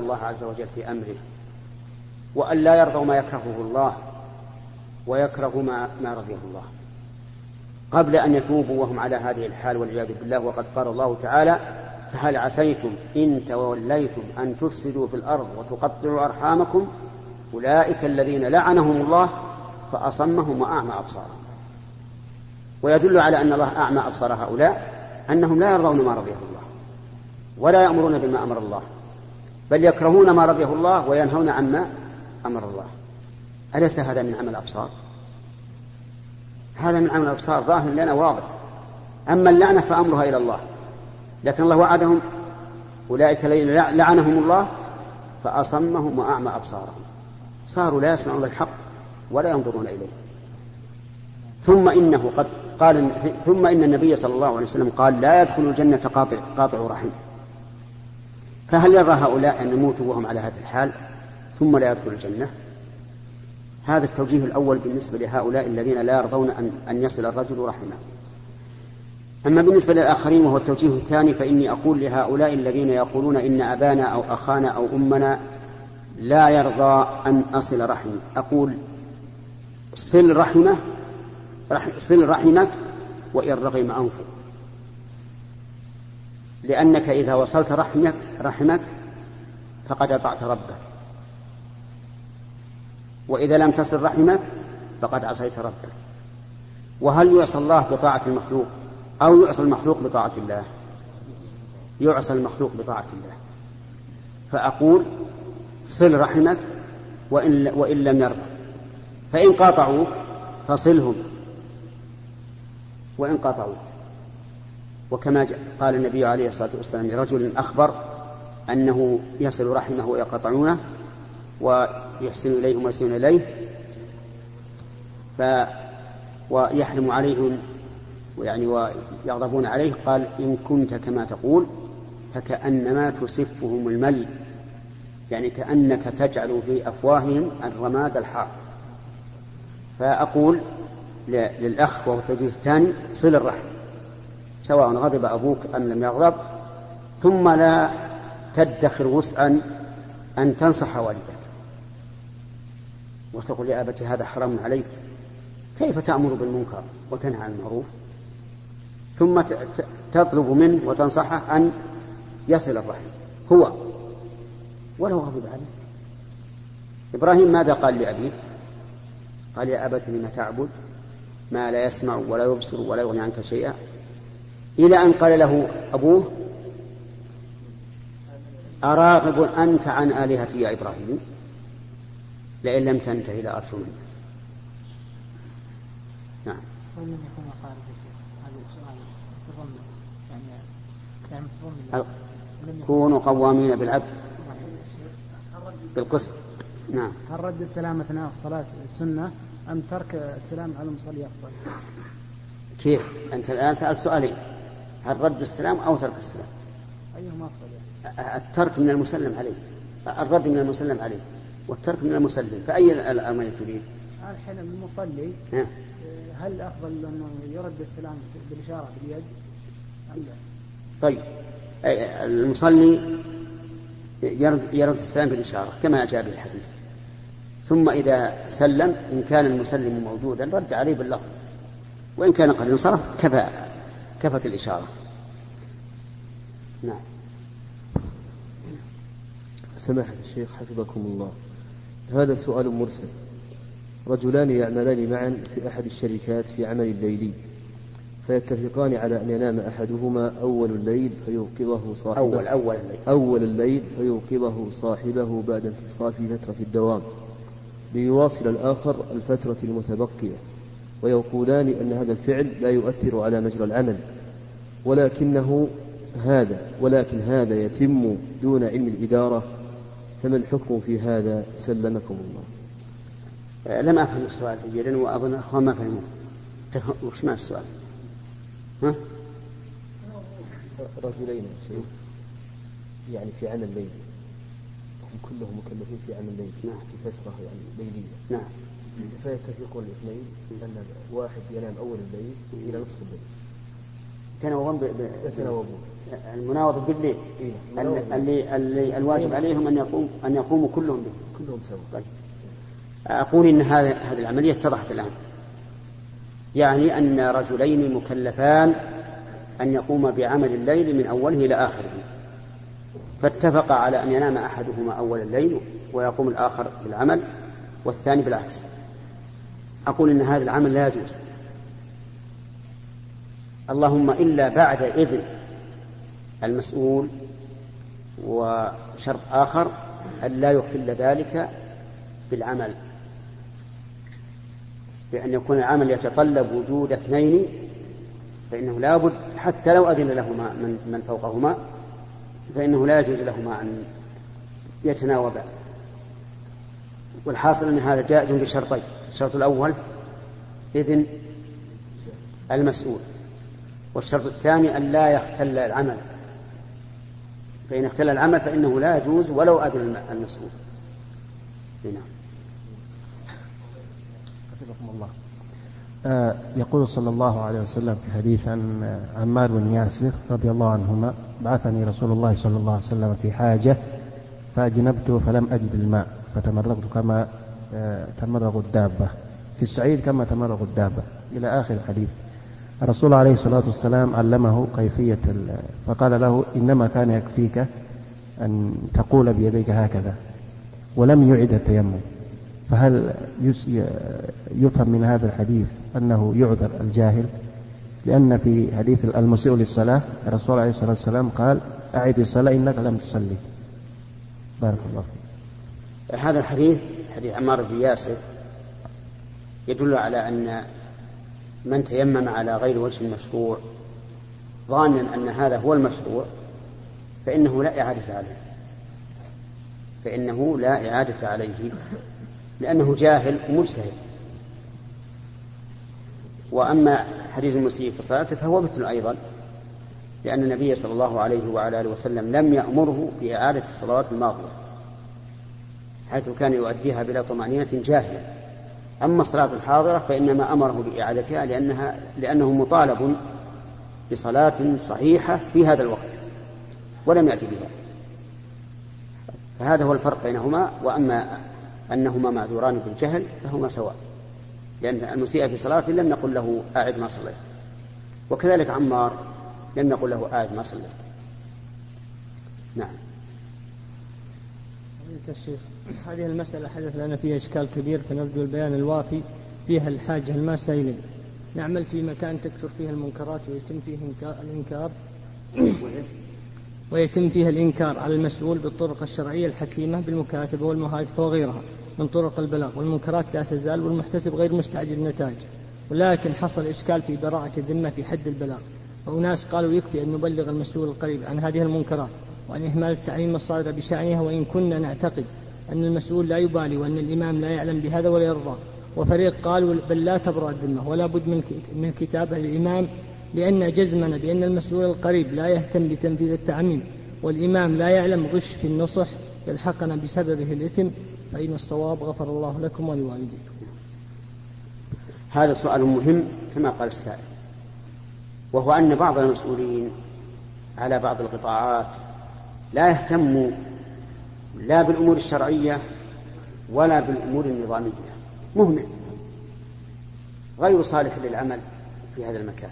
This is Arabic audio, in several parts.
الله عز وجل في أمره وأن لا يرضوا ما يكرهه الله ويكره ما, ما رضيه الله. قبل أن يتوبوا وهم على هذه الحال والعياذ بالله وقد قال الله تعالى فهل عسيتم إن توليتم أن تفسدوا في الأرض وتقطعوا أرحامكم؟ أولئك الذين لعنهم الله فأصمهم وأعمى أبصارهم. ويدل على أن الله أعمى أبصار هؤلاء أنهم لا يرضون ما رضيه الله ولا يأمرون بما أمر الله. بل يكرهون ما رضيه الله وينهون عما أمر الله. أليس هذا من عمل الأبصار؟ هذا من عمل الأبصار ظاهر لنا واضح. أما اللعنة فأمرها إلى الله. لكن الله وعدهم أولئك الذين لعنهم الله فأصمهم وأعمى أبصارهم. صاروا لا يسمعون الحق ولا ينظرون إليه. ثم إنه قد قال ثم إن النبي صلى الله عليه وسلم قال لا يدخل الجنة قاطع, قاطع رحم. فهل يرى هؤلاء أن يموتوا وهم على هذا الحال؟ ثم لا يدخل الجنة؟ هذا التوجيه الأول بالنسبة لهؤلاء الذين لا يرضون أن, أن يصل الرجل رحمه. أما بالنسبة للآخرين وهو التوجيه الثاني فإني أقول لهؤلاء الذين يقولون إن أبانا أو أخانا أو أمنا لا يرضى أن أصل رحمي أقول صل رحمه صل رحمك وإن رغم أنفه لأنك إذا وصلت رحمك رحمك فقد أطعت ربك. وإذا لم تصل رحمك فقد عصيت ربك. وهل يعصى الله بطاعة المخلوق أو يعصى المخلوق بطاعة الله؟ يعصى المخلوق بطاعة الله. فأقول صل رحمك وإن, وإن لم يرضى. فإن قاطعوك فصلهم. وإن قاطعوك. وكما قال النبي عليه الصلاة والسلام لرجل أخبر أنه يصل رحمه ويقطعونه ويحسن إليهم ويحسنون إليه ف ويحرم عليهم ويعني ويغضبون عليه قال إن كنت كما تقول فكأنما تسفهم المل يعني كأنك تجعل في أفواههم الرماد الحار. فأقول للأخ وهو التوجيه الثاني صل الرحم. سواء غضب أبوك أم لم يغضب ثم لا تدخر وسعا أن تنصح والدك. وتقول يا أبت هذا حرام عليك. كيف تأمر بالمنكر وتنهى عن المعروف؟ ثم تطلب منه وتنصحه أن يصل الرحم. هو. ولو غضب عليه إبراهيم ماذا قال لأبيه؟ قال يا أبت لم تعبد؟ ما لا يسمع ولا يبصر ولا يغني عنك شيئا. إلى أن قال له أبوه أراغب أنت عن آلهتي يا إبراهيم؟ لئن لم تنتهي لأرجمنك نعم. كونوا قوامين بالعبد. بالقسط. نعم. هل رد السلام أثناء الصلاة سنه أم ترك السلام على المصلي أفضل؟ كيف؟ أنت الآن سألت سؤالين هل رد السلام أو ترك السلام؟ ايهما افضل يعني؟ الترك من المسلم عليه الرد من المسلم عليه والترك من المسلم فأي الأمرين تريد؟ الحين المصلي نعم. هل أفضل أنه يرد السلام بالإشارة باليد أم لا؟ طيب المصلي يرد, يرد السلام بالإشارة كما جاء به الحديث ثم إذا سلم إن كان المسلم موجودا رد عليه باللفظ وإن كان قد انصرف كفى كفت الإشارة. نعم. سماحة الشيخ حفظكم الله. هذا سؤال مرسل. رجلان يعملان معا في أحد الشركات في عمل ليلي فيتفقان على أن ينام أحدهما أول الليل فيوقظه صاحبه. أول أول الليل. أول الليل فيوقظه صاحبه بعد انتصاف فترة الدوام. ليواصل الآخر الفترة المتبقية. ويقولان أن هذا الفعل لا يؤثر على مجرى العمل. ولكنه هذا ولكن هذا يتم دون علم الإدارة فما الحكم في هذا؟ سلمكم الله. لم أفهم السؤال جيدا وأظن الأخوان ما فهموه. وش ما السؤال؟ ها؟ رجلين يعني في عمل ليلي. هم كلهم مكلفين في عمل ليلي. نعم. في فترة يعني ليلية. نعم. فيتفقون الاثنين أن واحد ينام أول الليل إلى نصف الليل. يتناوبون ب... المناوبة بالليل. إيه؟ اللي, اللي الواجب عليهم أن يقوم أن يقوموا كلهم به. كلهم سوا. طيب. أقول إن هذه هذه العملية اتضحت الآن. يعني أن رجلين مكلفان أن يقوم بعمل الليل من أوله إلى آخره. فاتفق على أن ينام أحدهما أول الليل ويقوم الآخر بالعمل والثاني بالعكس. أقول إن هذا العمل لا يجوز. اللهم إلا بعد إذن المسؤول وشرط آخر أن لا يخل ذلك بالعمل. بأن يكون العمل يتطلب وجود اثنين فإنه لا بد حتى لو أذن لهما من, من فوقهما فإنه لا يجوز لهما أن يتناوبا. والحاصل أن هذا جائز بشرطين الشرط الأول إذن المسؤول. والشرط الثاني أن لا يختل العمل. فإن اختل العمل فإنه لا يجوز ولو أذن المسؤول. نعم. حفظكم الله. آه يقول صلى الله عليه وسلم في حديث عن عمار بن ياسر رضي الله عنهما بعثني رسول الله صلى الله عليه وسلم في حاجة فأجنبت فلم أجد الماء فتمرغت كما آه تمرغ الدابة. في السعيد كما تمرغ الدابة. إلى آخر الحديث. الرسول عليه الصلاة والسلام علمه كيفية فقال له إنما كان يكفيك أن تقول بيديك هكذا ولم يعد التيمم. فهل يفهم من هذا الحديث أنه يعذر الجاهل؟ لأن في حديث المسيء للصلاة الرسول عليه الصلاة والسلام قال أعد الصلاة إنك لم تصلي. بارك الله فيك. هذا الحديث حديث عمار بن ياسر يدل على أن من تيمم على غير وجه المشروع ظانا أن هذا هو المشروع فإنه لا إعادة عليه. فإنه لا إعادة عليه لأنه جاهل ومجتهد. وأما حديث المسيء في صلاته فهو مثل أيضا لأن النبي صلى الله عليه وعلى آله وسلم لم يأمره بإعادة الصلوات الماضية حيث كان يؤديها بلا طمأنينة جاهلا أما الصلاة الحاضرة فإنما أمره بإعادتها لأنها لأنه مطالب بصلاة صحيحة في هذا الوقت ولم يأتي بها. فهذا هو الفرق بينهما وأما أنهما معذوران بالجهل فهما سواء لأن المسيء في صلاته لم نقل له أعد ما صليت. وكذلك عمار لم نقل له أعد ما صليت. نعم. الشيخ. هذه المسألة حدث لنا فيها إشكال كبير فنرجو البيان الوافي فيها الحاجة الماسة إليه نعمل في مكان تكثر فيها المنكرات ويتم فيه الإنكار. ويتم فيها الإنكار على المسؤول بالطرق الشرعية الحكيمة بالمكاتبة والمهاتفة وغيرها من طرق البلاغ والمنكرات لا تزال والمحتسب غير مستعجل النتائج ولكن حصل إشكال في براعة الذمة في حد البلاغ. وأناس قالوا يكفي أن نبلغ المسؤول القريب عن هذه المنكرات. وعن إهمال التعليم الصادر بشأنها وإن كنا نعتقد أن المسؤول لا يبالي وأن الإمام لا يعلم بهذا ولا يرضى. وفريق قالوا بل لا تبرأ الذمة ولا بد من كتابة للإمام لأن جزمنا بأن المسؤول القريب لا يهتم بتنفيذ التعميم والإمام لا يعلم غش في النصح يلحقنا بسببه الإثم. فإن الصواب غفر الله لكم ولوالديكم. هذا سؤال مهم كما قال السائل وهو أن بعض المسؤولين على بعض القطاعات لا يهتم لا بالأمور الشرعية ولا بالأمور النظامية. مهمل. غير صالح للعمل في هذا المكان.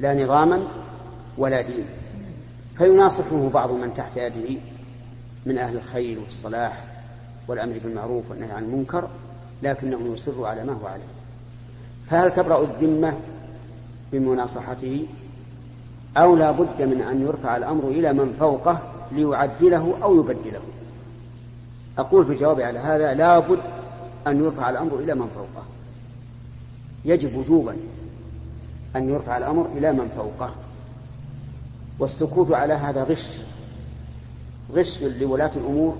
لا نظاما ولا دين. فيناصحه بعض من تحت يده من أهل الخير والصلاح والأمر بالمعروف والنهي عن المنكر لكنه يصر على ما هو عليه. فهل تبرأ الذمة بمناصحته؟ أو لا بد من أن يرفع الأمر إلى من فوقه ليعدله أو يبدله. أقول في الجواب على هذا لا بد أن يرفع الأمر إلى من فوقه. يجب وجوبا أن يرفع الأمر إلى من فوقه. والسكوت على هذا غش. غش لولاة الأمور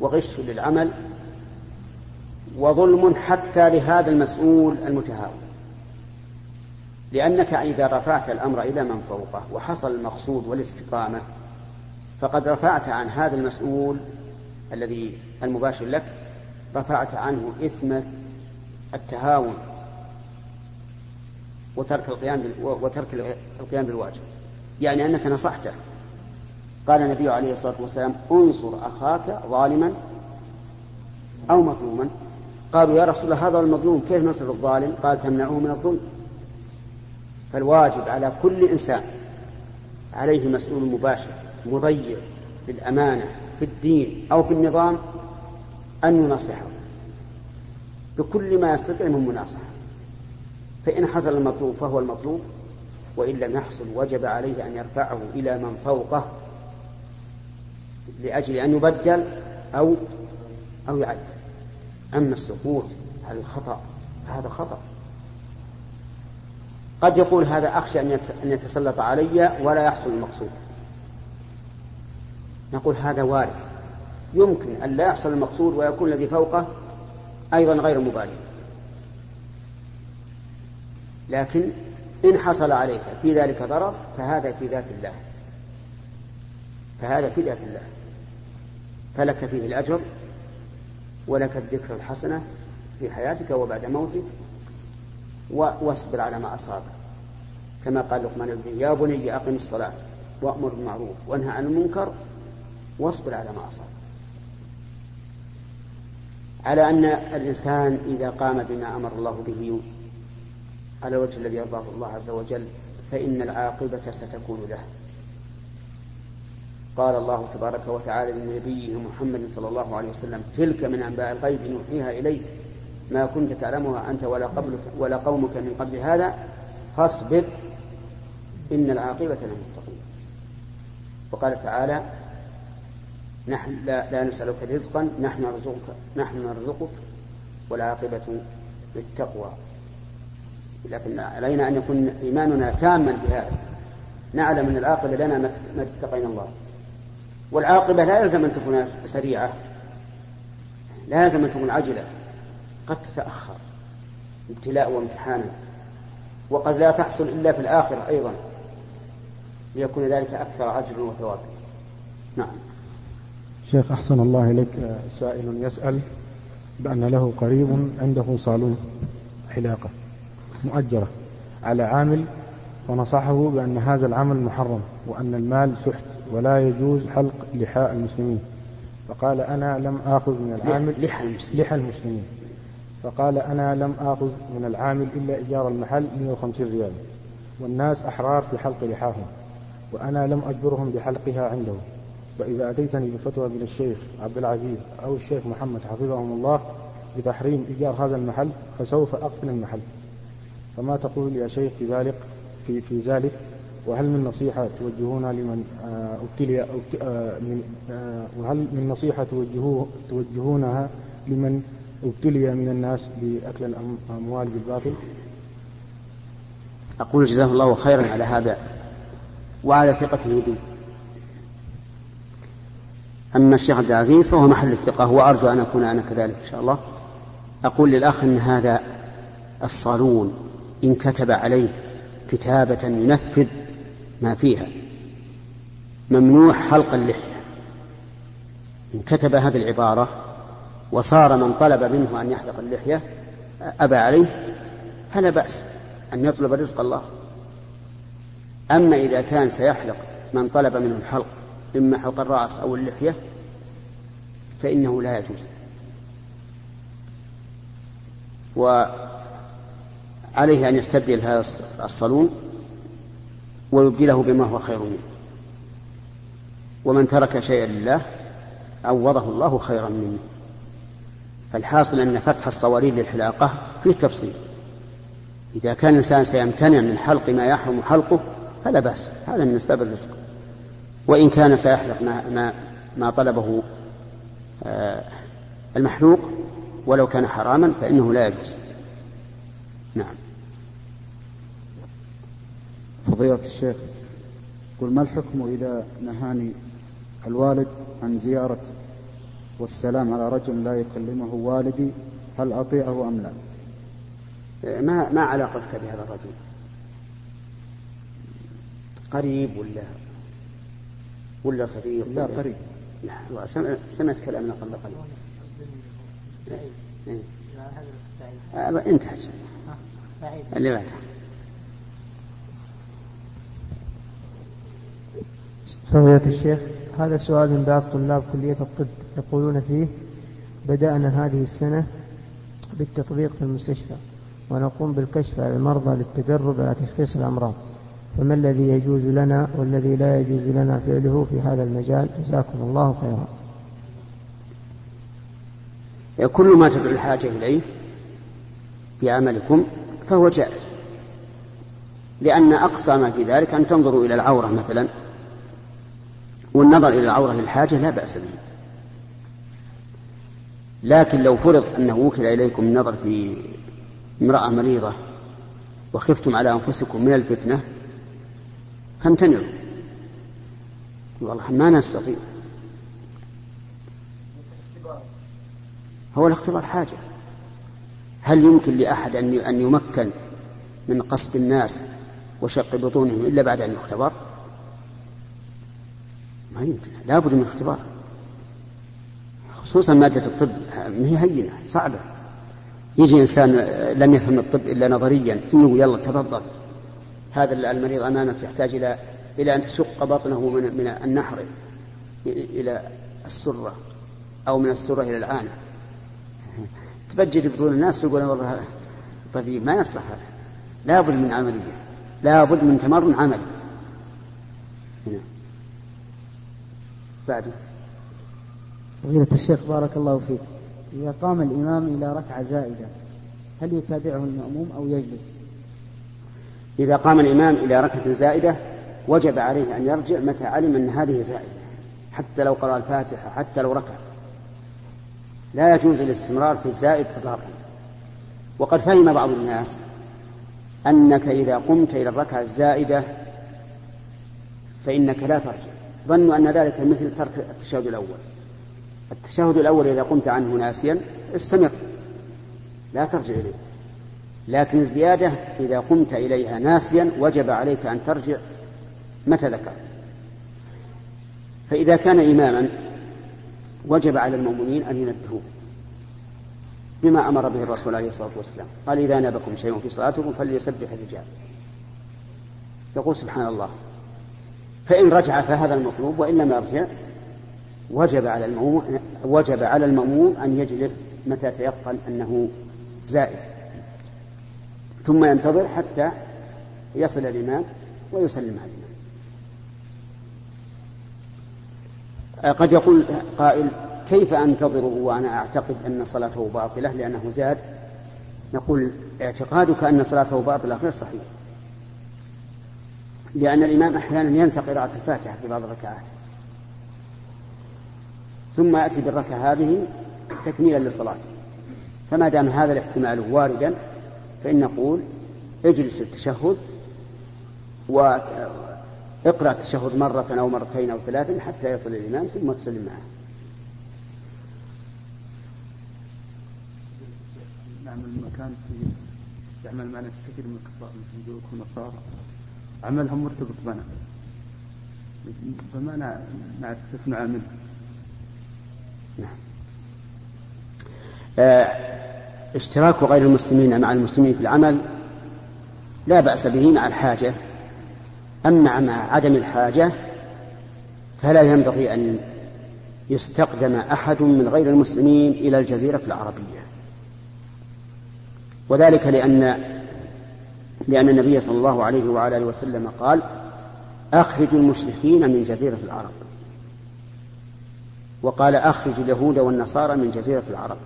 وغش للعمل وظلم حتى لهذا المسؤول المتهاون. لأنك إذا رفعت الأمر إلى من فوقه وحصل المقصود والاستقامة فقد رفعت عن هذا المسؤول الذي المباشر لك رفعت عنه إثم التهاون وترك القيام وترك القيام بالواجب. يعني أنك نصحته. قال النبي عليه الصلاة والسلام انصر أخاك ظالما أو مظلوما. قالوا يا رسول الله هذا المظلوم كيف نصر الظالم؟ قال تمنعه من الظلم. فالواجب على كل إنسان عليه مسؤول مباشر مضيع في الأمانة في الدين أو في النظام أن يناصحه. بكل ما يستطيع من مناصحة. فإن حصل المطلوب فهو المطلوب وإن لم يحصل وجب عليه أن يرفعه إلى من فوقه لأجل أن يبدل أو أو يعدل. أما السقوط على الخطأ فهذا خطأ. قد يقول هذا أخشى أن يتسلط علي ولا يحصل المقصود. نقول هذا وارد. يمكن أن لا يحصل المقصود ويكون الذي فوقه أيضا غير مبالي لكن إن حصل عليك في ذلك ضرر فهذا في ذات الله. فهذا في ذات الله. فلك فيه الأجر ولك الذكر الحسنة في حياتك وبعد موتك واصبر على ما أصابك. كما قال لقمان البني يا بني أقم الصلاة وأمر بالمعروف وانهى عن المنكر واصبر على ما أصابك. على أن الإنسان إذا قام بما أمر الله به على الوجه الذي يرضاه الله عز وجل فإن العاقبة ستكون له. قال الله تبارك وتعالى لنبيه محمد صلى الله عليه وسلم تلك من أنباء الغيب نوحيها إليك. ما كنت تعلمها أنت ولا, قبلك ولا قومك من قبل هذا فاصبر إن العاقبة للمتقين. وقال تعالى نحن لا, لا نسألك رزقا نحن نرزقك نحن نرزقك والعاقبة للتقوى. لكن علينا أن يكون إيماننا تاما بهذا. نعلم أن العاقبة لنا ما اتقينا الله. والعاقبة لا يلزم أن تكون سريعة لا يلزم أن تكون عجلة قد تتأخر ابتلاء وامتحانا وقد لا تحصل إلا في الآخرة أيضا ليكون ذلك أكثر عجلا وثوابا. نعم. شيخ أحسن الله إليك سائل يسأل بأن له قريب عنده صالون حلاقة مؤجرة على عامل فنصحه بأن هذا العمل محرم وأن المال سحت ولا يجوز حلق لحاء المسلمين. فقال أنا لم آخذ من العامل لحى المسلمين, لحى المسلمين. فقال أنا لم آخذ من العامل إلا إيجار المحل 150 ريال. والناس أحرار في حلق لحاهم وأنا لم أجبرهم بحلقها عنده. فإذا أتيتني بفتوى من الشيخ عبد العزيز أو الشيخ محمد حفظهم الله بتحريم إيجار هذا المحل فسوف أقفل المحل. فما تقول يا شيخ في ذلك في في ذلك؟ وهل من نصيحة توجهونها لمن آه، أبتلي آه، آه، وهل من نصيحة توجهوه توجهونها لمن ابتلي من الناس بأكل الأموال بالباطل؟ أقول جزاه الله خيرا على هذا وعلى ثقته بي أما الشيخ عبد العزيز فهو محل الثقة وأرجو أن أكون أنا كذلك إن شاء الله. أقول للأخ أن هذا الصالون إن كتب عليه كتابة ينفذ ما فيها. ممنوع حلق اللحية إن كتب هذه العبارة وصار من طلب منه أن يحلق اللحية أبى عليه فلا بأس أن يطلب رزق الله. أما إذا كان سيحلق من طلب منه الحلق إما حلق الرأس أو اللحية فإنه لا يجوز. وعليه أن يستبدل هذا الصالون ويبدله بما هو خير منه. ومن ترك شيئا لله عوضه الله خيرا منه. فالحاصل أن فتح الصواريخ للحلاقة فيه تفصيل. إذا كان الإنسان سيمتنع من حلق ما يحرم حلقه فلا بأس. هذا من أسباب الرزق. وإن كان سيحلق ما, ما, ما طلبه آه المحلوق ولو كان حراما فإنه لا يجوز. نعم. فضيلة الشيخ قل ما الحكم إذا نهاني الوالد عن زيارة والسلام على رجل لا يكلمه والدي هل أطيعه أم لا؟ ما, ما علاقتك بهذا الرجل؟ قريب ولا ولا صديق لا قريب. نعم سمعت كلامنا قبل قليل. انتهى. اللي بعده. فضيلة الشيخ هذا سؤال من بعض طلاب كلية الطب. يقولون فيه بدأنا هذه السنة بالتطبيق في المستشفى ونقوم بالكشف على المرضى للتدرب على تشخيص الأمراض. فما الذي يجوز لنا والذي لا يجوز لنا فعله في هذا المجال؟ جزاكم الله خيرا. كل ما تدعو الحاجة إليه في عملكم فهو جائز. لأن أقصى ما في ذلك أن تنظروا إلى العورة مثلا. والنظر إلى العورة للحاجة لا بأس به. لكن لو فرض أنه وكل إليكم النظر في امرأة مريضة وخفتم على أنفسكم من الفتنة فامتنعوا. والله ما نستطيع. هو الاختبار حاجة. هل يمكن لأحد أن يمكن من قصد الناس وشق بطونهم إلا بعد أن يختبر؟ ما يمكن. لا بد من اختبار. خصوصا مادة الطب ما هي هينة صعبة. يجي إنسان لم يفهم الطب إلا نظريا ثم يلا تفضل. هذا المريض أمامك يحتاج إلى إلى أن تشق بطنه من من النحر إلى السرة أو من السرة إلى العانة. تبجد بطون الناس ويقول والله طبيب ما يصلح هذا. لابد من عملية لابد من تمرن عملي. هنا. بعده. فضيلة الشيخ بارك الله فيك. إذا قام الإمام إلى ركعة زائدة هل يتابعه المأموم أو يجلس؟ إذا قام الإمام إلى ركعة زائدة وجب عليه أن يرجع متى علم أن هذه زائدة حتى لو قرأ الفاتحة حتى لو ركع. لا يجوز الاستمرار في الزائد الرابع وقد فهم بعض الناس أنك إذا قمت إلى الركعة الزائدة فإنك لا ترجع. ظنوا أن ذلك مثل ترك التشهد الأول. التشهد الأول إذا قمت عنه ناسيا استمر. لا ترجع إليه. لكن الزيادة إذا قمت إليها ناسيا وجب عليك أن ترجع متى ذكرت. فإذا كان إماما وجب على المؤمنين أن ينبهوه بما أمر به الرسول عليه الصلاة والسلام. قال إذا نابكم شيء في صلاتكم فليسبح الرجال. يقول سبحان الله. فإن رجع فهذا المطلوب وإن لم يرجع وجب على المأموم وجب على المأموم أن يجلس متى تيقن أنه زائد. ثم ينتظر حتى يصل الإمام ويسلم على الإمام. قد يقول قائل كيف أنتظره وأنا أعتقد أن صلاته باطلة لأنه زاد؟ نقول اعتقادك أن صلاته باطلة غير صحيح. لأن الإمام أحيانا ينسى قراءة الفاتحة في بعض الركعات. ثم يأتي بالركعة هذه تكميلا لصلاته. فما دام هذا الاحتمال واردا فإن نقول اجلس التشهد واقرأ التشهد مرة أو مرتين أو ثلاثا حتى يصل الإمام ثم تسلم معه. نعمل المكان في يعمل معنا في كثير من الكفار من الهندوك والنصارى. عملهم مرتبط بنا فما نعرف كيف نعامله نعم. آه، اشتراك غير المسلمين مع المسلمين في العمل لا بأس به مع الحاجة. أما مع عدم الحاجة فلا ينبغي أن يستقدم أحد من غير المسلمين إلى الجزيرة العربية. وذلك لأن لأن النبي صلى الله عليه وعلى آله وسلم قال أخرجوا المشركين من جزيرة العرب. وقال أخرج اليهود والنصارى من جزيرة العرب.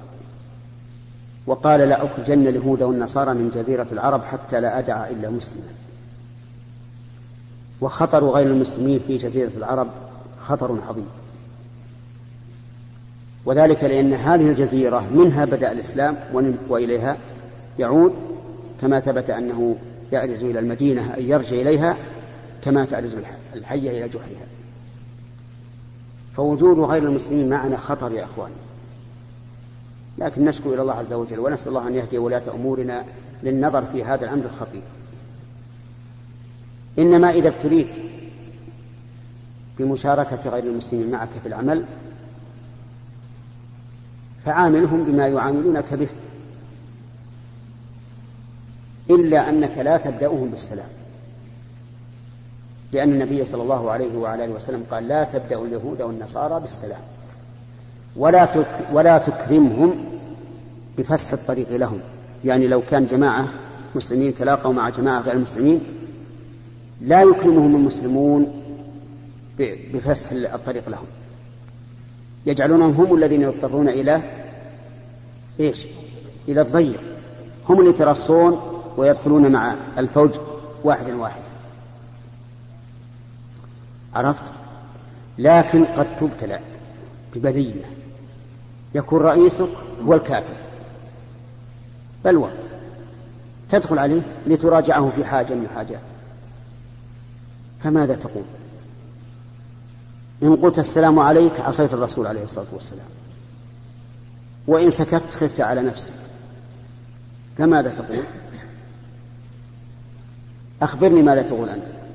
وقال لا أخرجن اليهود والنصارى من جزيرة العرب حتى لا أدع إلا مسلما. وخطر غير المسلمين في جزيرة العرب خطر عظيم. وذلك لأن هذه الجزيرة منها بدأ الإسلام وإليها يعود كما ثبت أنه يعرز إلى المدينة أن يرجع إليها كما تعرز الحية إلى جحرها. فوجود غير المسلمين معنا خطر يا أخوان. لكن نشكو إلى الله عز وجل ونسأل الله أن يهدي ولاة أمورنا للنظر في هذا الأمر الخطير. إنما إذا ابتليت بمشاركة غير المسلمين معك في العمل فعاملهم بما يعاملونك به إلا أنك لا تبدأهم بالسلام. لأن النبي صلى الله عليه وعلى آله وسلم قال لا تبدأ اليهود والنصارى بالسلام ولا تك ولا تكرمهم بفسح الطريق لهم. يعني لو كان جماعة مسلمين تلاقوا مع جماعة غير المسلمين لا يكرمهم المسلمون بفسح الطريق لهم. يجعلونهم هم الذين يضطرون إلى إيش؟ إلى الضيق. هم اللي يترصون ويدخلون مع الفوج واحدا واحدا عرفت؟ لكن قد تبتلى ببلية. يكون رئيسك هو الكافر. بلوى تدخل عليه لتراجعه في حاجة من الحاجات فماذا تقول؟ إن قلت السلام عليك عصيت الرسول عليه الصلاة والسلام. وإن سكت خفت على نفسك. فماذا تقول؟ أخبرني ماذا تقول أنت.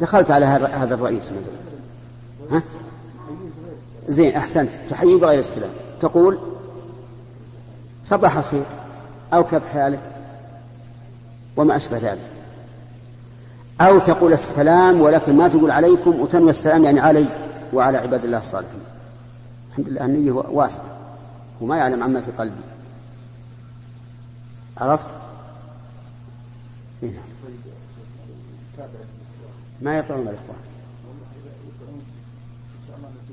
دخلت على هذا الرئيس مثلا. ها؟ زين أحسنت. تحيي بغير السلام تقول صباح الخير. أو كيف حالك؟ وما أشبه ذلك. أو تقول السلام ولكن ما تقول عليكم وتنوي السلام يعني علي وعلى عباد الله الصالحين. الحمد لله النية واسعة وما يعلم عما في قلبي. عرفت؟ ما يطيعون الإخوان.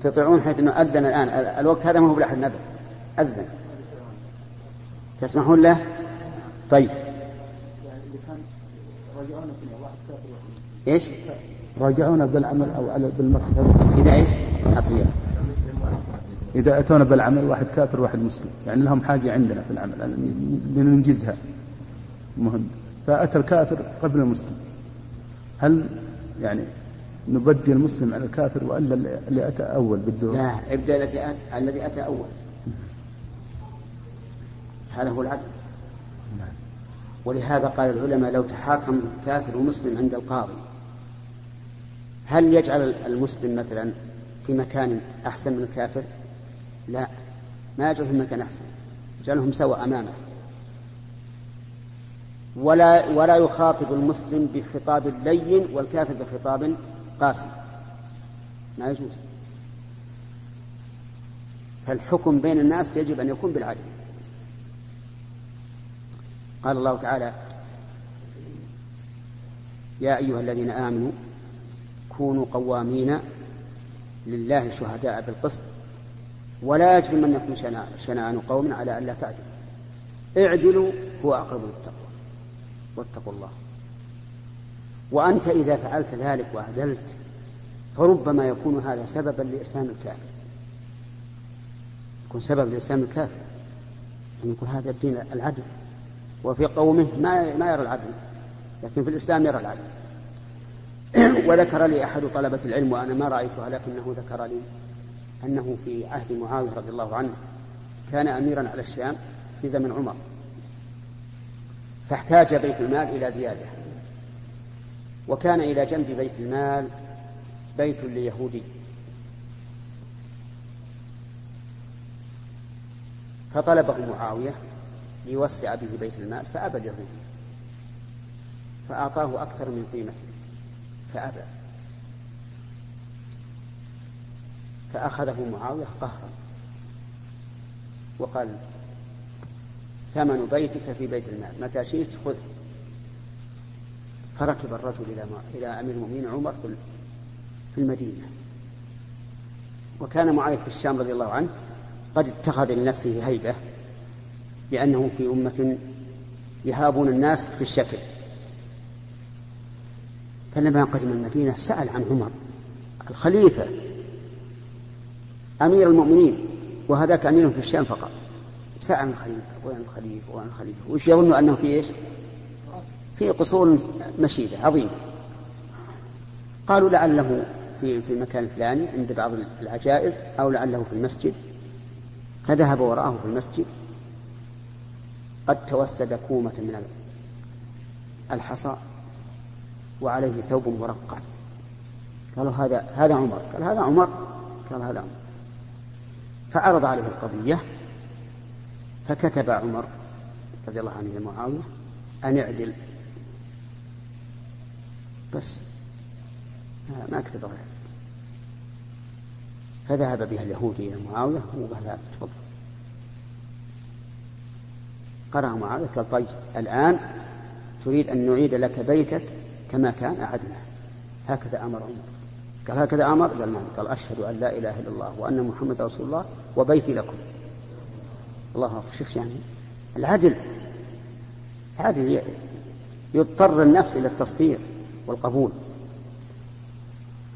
تطيعون حيث أنه أذن الآن. الوقت هذا ما هو بلحد نبأ أذن. تسمحون له؟ طيب. إيش؟ راجعونا بالعمل أو على بالمكتب إذا إيش؟ أطيع. إذا أتونا بالعمل واحد كافر وواحد مسلم. يعني لهم حاجة عندنا في العمل. لننجزها مهم. فأتى الكافر قبل المسلم. هل يعني نبدي المسلم على الكافر والا اللي أتى أول بالدور؟ لا ابدأ الذي أتى أول. هذا هو العدل. ولهذا قال العلماء لو تحاكم كافر ومسلم عند القاضي هل يجعل المسلم مثلا في مكان أحسن من الكافر؟ لا ما يجعل في مكان أحسن يجعلهم سواء أمامه. ولا ولا يخاطب المسلم بخطاب لين والكافر بخطاب قاسي ما يجوز. فالحكم بين الناس يجب أن يكون بالعدل. قال الله تعالى يا أيها الذين آمنوا كونوا قوامين لله شهداء بالقسط ولا يجرمنكم شنآن قوم على ألا تعدلوا. اعدلوا هو أقرب للتقوى. واتقوا الله. وأنت إذا فعلت ذلك وعدلت فربما يكون هذا سببا لإسلام الكافر. يكون سبب لإسلام الكافر. أن يكون هذا الدين العدل. وفي قومه ما ما يرى العدل. لكن في الإسلام يرى العدل. وذكر لي أحد طلبة العلم وأنا ما رأيتها لكنه ذكر لي أنه في عهد معاوية رضي الله عنه كان أميرا على الشام في زمن عمر. فاحتاج بيت المال إلى زيادة. وكان إلى جنب بيت المال بيت ليهودي. فطلبه معاوية ليوسع به بيت المال فأبى اليهود فأعطاه أكثر من قيمته. فأبى. فأخذه معاوية قهرا. وقال ثمن بيتك في بيت المال. متى شئت خذ. فركب الرجل إلى إلى أمير المؤمنين عمر في المدينة. وكان معاوية في الشام رضي الله عنه قد اتخذ لنفسه هيبة لأنه في أمة يهابون الناس في الشكل. فلما قدم المدينة سأل عن عمر الخليفة أمير المؤمنين وهذاك أمير في الشام فقط. سأل عن الخليفة وين الخليفة وين الخليفة وش يظن أنه في إيش؟ في قصور مشيدة عظيمة قالوا لعله في في المكان الفلاني عند بعض العجائز أو لعله في المسجد. فذهب وراءه في المسجد. قد توسد كومة من الحصى وعليه ثوب مرقع. قالوا هذا هذا عمر. قال هذا عمر. قال هذا عمر. فعرض عليه القضية. فكتب عمر رضي الله عنه لمعاوية أن اعدل. بس. ما كتب غير فذهب بها اليهودي إلى معاوية وقال تفضل قرأ معاوية قال طيب الآن تريد أن نعيد لك بيتك كما كان أعدنا هكذا أمر عمر. قال هكذا أمر؟ قال نعم. قال أشهد أن لا إله إلا الله وأن محمد رسول الله وبيتي لكم. الله أكبر. شوف يعني العدل العدل يضطر النفس إلى التصدير والقبول.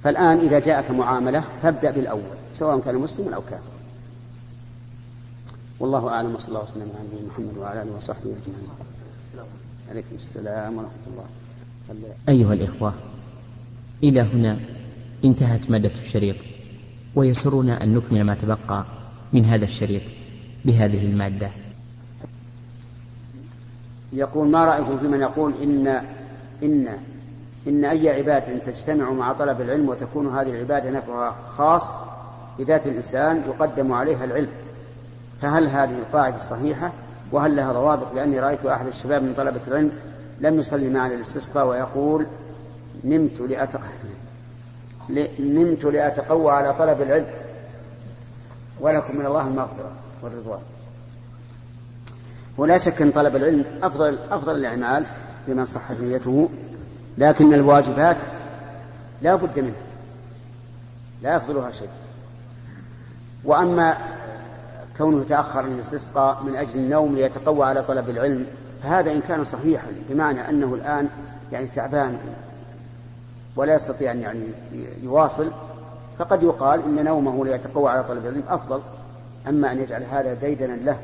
فالآن إذا جاءك معاملة فابدأ بالأول سواء كان مسلما أو كافرا والله أعلم وصلى الله وسلم على نبينا محمد وعلى آله وصحبه أجمعين. عليكم السلام ورحمة الله. أيها الإخوة إلى هنا انتهت مادة الشريط ويسرنا أن نكمل ما تبقى من هذا الشريط. بهذه المادة. يقول ما رأيكم في من يقول إن إن إن أي عبادة تجتمع مع طلب العلم وتكون هذه العبادة نفعها خاص بذات الإنسان يقدم عليها العلم؟ فهل هذه القاعدة صحيحة؟ وهل لها ضوابط؟ لأني رأيت أحد الشباب من طلبة العلم لم يصلي معنا الاستسقاء ويقول نمت لأتق... نمت لأتقوى على طلب العلم. ولكم من الله المغفرة والرضوان. ولا شك أن طلب العلم أفضل أفضل الأعمال لمن صحت نيته لكن الواجبات لا بد منها لا يفضلها شيء. وأما كونه تأخر من الاستسقاء من أجل النوم ليتقوى على طلب العلم فهذا إن كان صحيحا بمعنى أنه الآن يعني تعبان ولا يستطيع أن يعني يواصل فقد يقال إن نومه ليتقوى على طلب العلم أفضل. أما أن يجعل هذا ديدنا له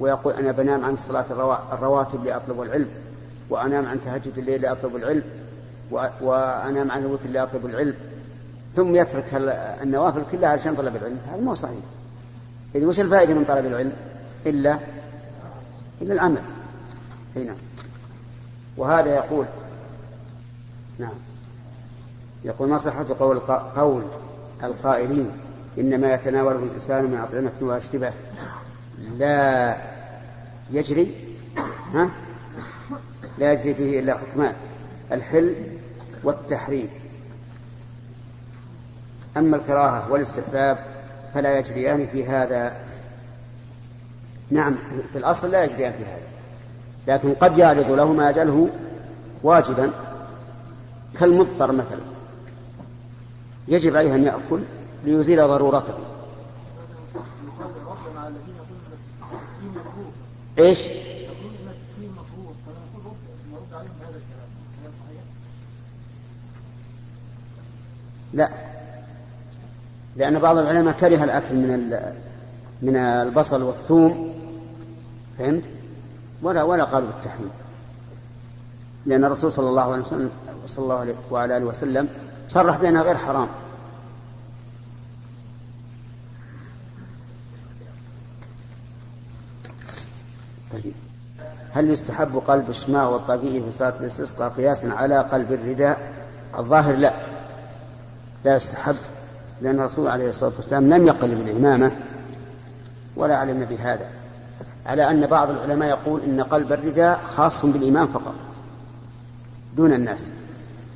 ويقول أنا بنام عن صلاة الرواتب لأطلب العلم وأنام عن تهجد الليل لأطلب العلم وأنام عن الوتر لأطلب العلم. ثم يترك النوافل كلها عشان طلب العلم. هذا مو صحيح. إذا وش الفائدة من طلب العلم؟ إلا إلا العمل. هنا نعم. وهذا يقول نعم. يقول ما صحة قول قول القائلين إنما يتناوله الإنسان من أطعمة وأشربة. لا يجري ها؟ لا يجري فيه إلا حكمان الحل والتحريم. أما الكراهة والاستحباب فلا يجريان في هذا. نعم في الأصل لا يجريان في هذا لكن قد يعرض له ما يجعله واجبا. كالمضطر مثلا. يجب عليه أن يأكل ليزيل ضرورته إيش؟ لا لأن بعض العلماء كره الأكل من من البصل والثوم فهمت؟ ولا ولا قالوا بالتحريم لأن الرسول صلى الله عليه وسلم صلى الله عليه وعلى آله وسلم صرح بأنها غير حرام. طيب. هل يستحب قلب الشماء والطبيعي في صلاة الاستسقاء قياسا على قلب الرداء؟ الظاهر لا. لا يستحب لأن الرسول عليه الصلاة والسلام لم يقل بالعمامة ولا علم بهذا. على أن بعض العلماء يقول إن قلب الرداء خاص بالإمام فقط دون الناس.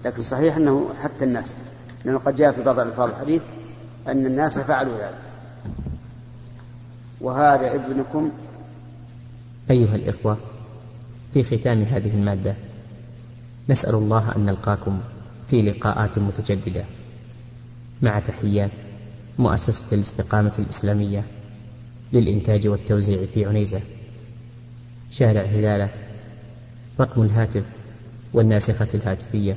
لكن صحيح أنه حتى الناس لأنه قد جاء في بعض الألفاظ الحديث أن الناس فعلوا ذلك. وهذا ابنكم؟ أيها الإخوة في ختام هذه المادة نسأل الله أن نلقاكم في لقاءات متجددة. مع تحيات مؤسسة الاستقامة الإسلامية للإنتاج والتوزيع في عنيزة. شارع هلالة رقم الهاتف والناسخة الهاتفية.